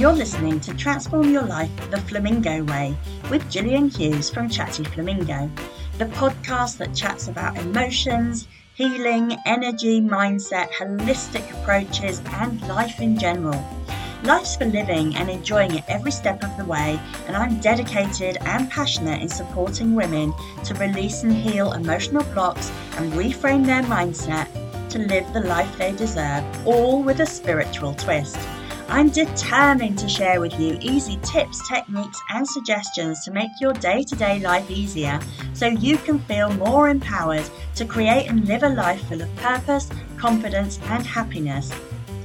You're listening to Transform Your Life the Flamingo Way with Gillian Hughes from Chatty Flamingo, the podcast that chats about emotions, healing, energy, mindset, holistic approaches, and life in general. Life's for living and enjoying it every step of the way, and I'm dedicated and passionate in supporting women to release and heal emotional blocks and reframe their mindset to live the life they deserve, all with a spiritual twist. I'm determined to share with you easy tips, techniques, and suggestions to make your day to day life easier so you can feel more empowered to create and live a life full of purpose, confidence, and happiness,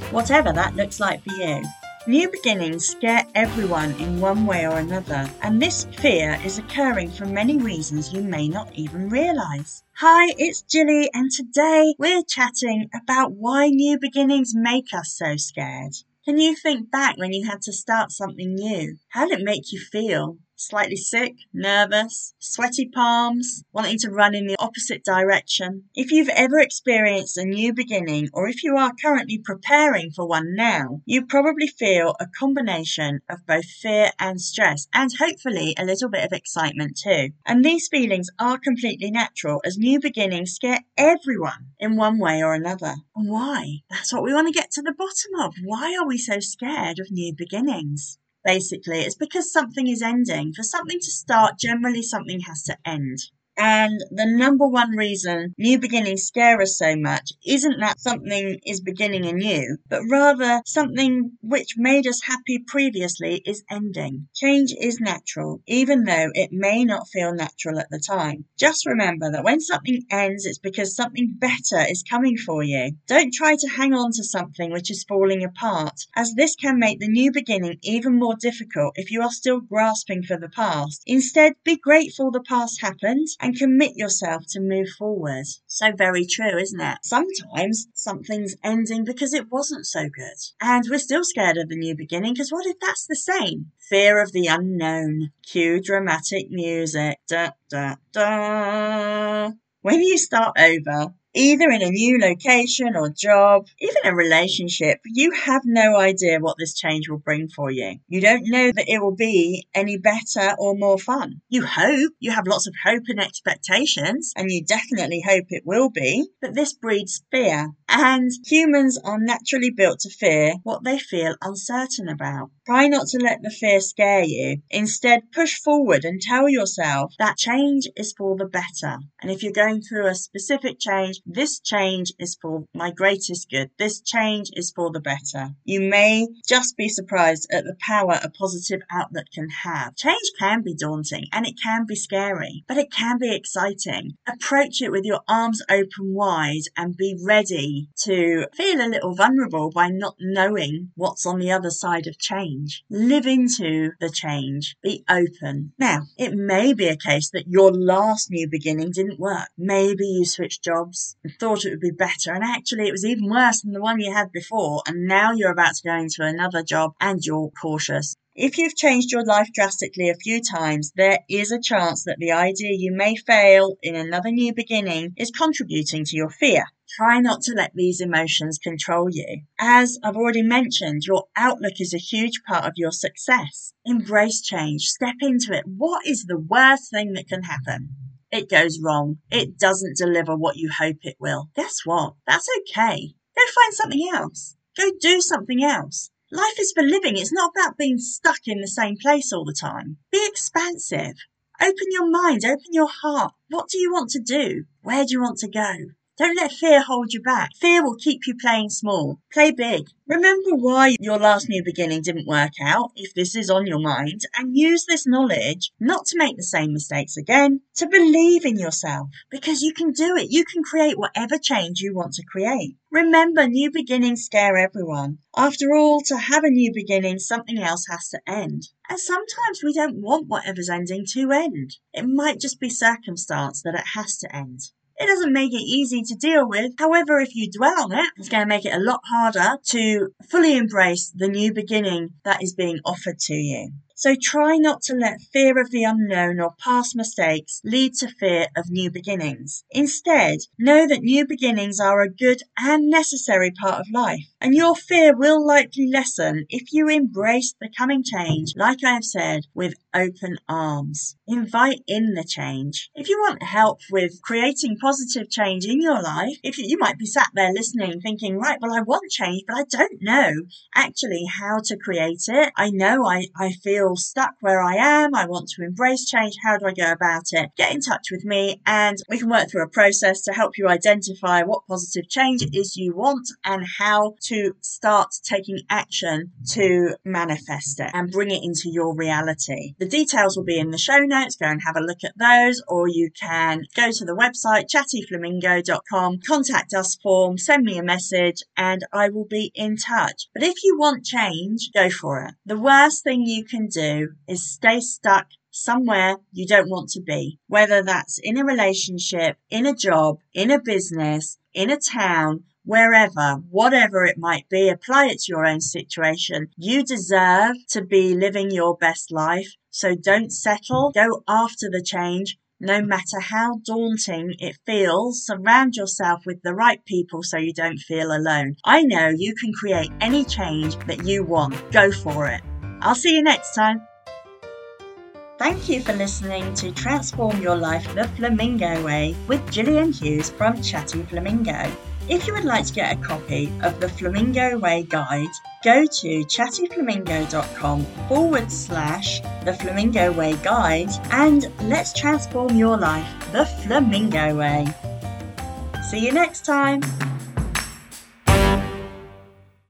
whatever that looks like for you. New beginnings scare everyone in one way or another, and this fear is occurring for many reasons you may not even realise. Hi, it's Jilly, and today we're chatting about why new beginnings make us so scared. Can you think back when you had to start something new? How did it make you feel? slightly sick, nervous, sweaty palms, wanting to run in the opposite direction. If you've ever experienced a new beginning, or if you are currently preparing for one now, you probably feel a combination of both fear and stress, and hopefully a little bit of excitement too. And these feelings are completely natural as new beginnings scare everyone in one way or another. And why? That's what we want to get to the bottom of. Why are we so scared of new beginnings? Basically. It's because something is ending. For something to start, generally something has to end. And the number one reason new beginnings scare us so much isn't that something is beginning anew, but rather something which made us happy previously is ending. Change is natural, even though it may not feel natural at the time. Just remember that when something ends, it's because something better is coming for you. Don't try to hang on to something which is falling apart, as this can make the new beginning even more difficult if you are still grasping for the past. Instead, be grateful the past happened and commit yourself to move forward. So very true, isn't it? Sometimes something's ending because it wasn't so good. And we're still scared of the new beginning because what if that's the same? Fear of the unknown. Cue dramatic music. Da, da, da. When you start over, either in a new location or job, even a relationship, you have no idea what this change will bring for you. You don't know that it will be any better or more fun. You hope, you have lots of hope and expectations, and you definitely hope it will be, but this breeds fear. And humans are naturally built to fear what they feel uncertain about. Try not to let the fear scare you. Instead, push forward and tell yourself that change is for the better. And if you're going through a specific change, this change is for my greatest good. This change is for the better. You may just be surprised at the power a positive outlook can have. Change can be daunting and it can be scary, but it can be exciting. Approach it with your arms open wide and be ready to feel a little vulnerable by not knowing what's on the other side of change. Live into the change. Be open. Now, it may be a case that your last new beginning didn't work. Maybe you switched jobs and thought it would be better. And actually, it was even worse than the one you had before. And now you're about to go into another job and you're cautious. If you've changed your life drastically a few times, there is a chance that the idea you may fail in another new beginning is contributing to your fear. Try not to let these emotions control you. As I've already mentioned, your outlook is a huge part of your success. Embrace change, step into it. What is the worst thing that can happen? It goes wrong. It doesn't deliver what you hope it will. Guess what? That's okay. Go find something else. Go do something else. Life is for living. It's not about being stuck in the same place all the time. Be expansive. Open your mind, open your heart. What do you want to do? Where do you want to go? Don't let fear hold you back. Fear will keep you playing small. Play big. Remember why your last new beginning didn't work out, if this is on your mind, and use this knowledge not to make the same mistakes again, to believe in yourself, because you can do it. You can create whatever change you want to create. Remember, new beginnings scare everyone. After all, to have a new beginning, something else has to end. And sometimes we don't want whatever's ending to end. It might just be circumstance that it has to end. It doesn't make it easy to deal with. However, if you dwell on it, it's going to make it a lot harder to fully embrace the new beginning that is being offered to you. So try not to let fear of the unknown or past mistakes lead to fear of new beginnings. Instead, know that new beginnings are a good and necessary part of life, and your fear will likely lessen if you embrace the coming change, like I have said, with open arms. Invite in the change. If you want help with creating positive change in your life, if you, you might be sat there listening thinking, right, well, I want change, but I don't know actually how to create it. I know I, I feel stuck where I am. I want to embrace change. How do I go about it? Get in touch with me and we can work through a process to help you identify what positive change it is you want and how to start taking action to manifest it and bring it into your reality. The details will be in the show notes. Go and have a look at those, or you can go to the website chattyflamingo.com, contact us form, send me a message, and I will be in touch. But if you want change, go for it. The worst thing you can do is stay stuck somewhere you don't want to be, whether that's in a relationship, in a job, in a business, in a town, wherever, whatever it might be, apply it to your own situation. You deserve to be living your best life. So don't settle. Go after the change. No matter how daunting it feels, surround yourself with the right people so you don't feel alone. I know you can create any change that you want. Go for it. I'll see you next time. Thank you for listening to Transform Your Life the Flamingo Way with Gillian Hughes from Chatty Flamingo. If you would like to get a copy of the Flamingo Way Guide, go to chattyflamingo.com forward slash the Flamingo Way Guide and let's transform your life the Flamingo Way. See you next time.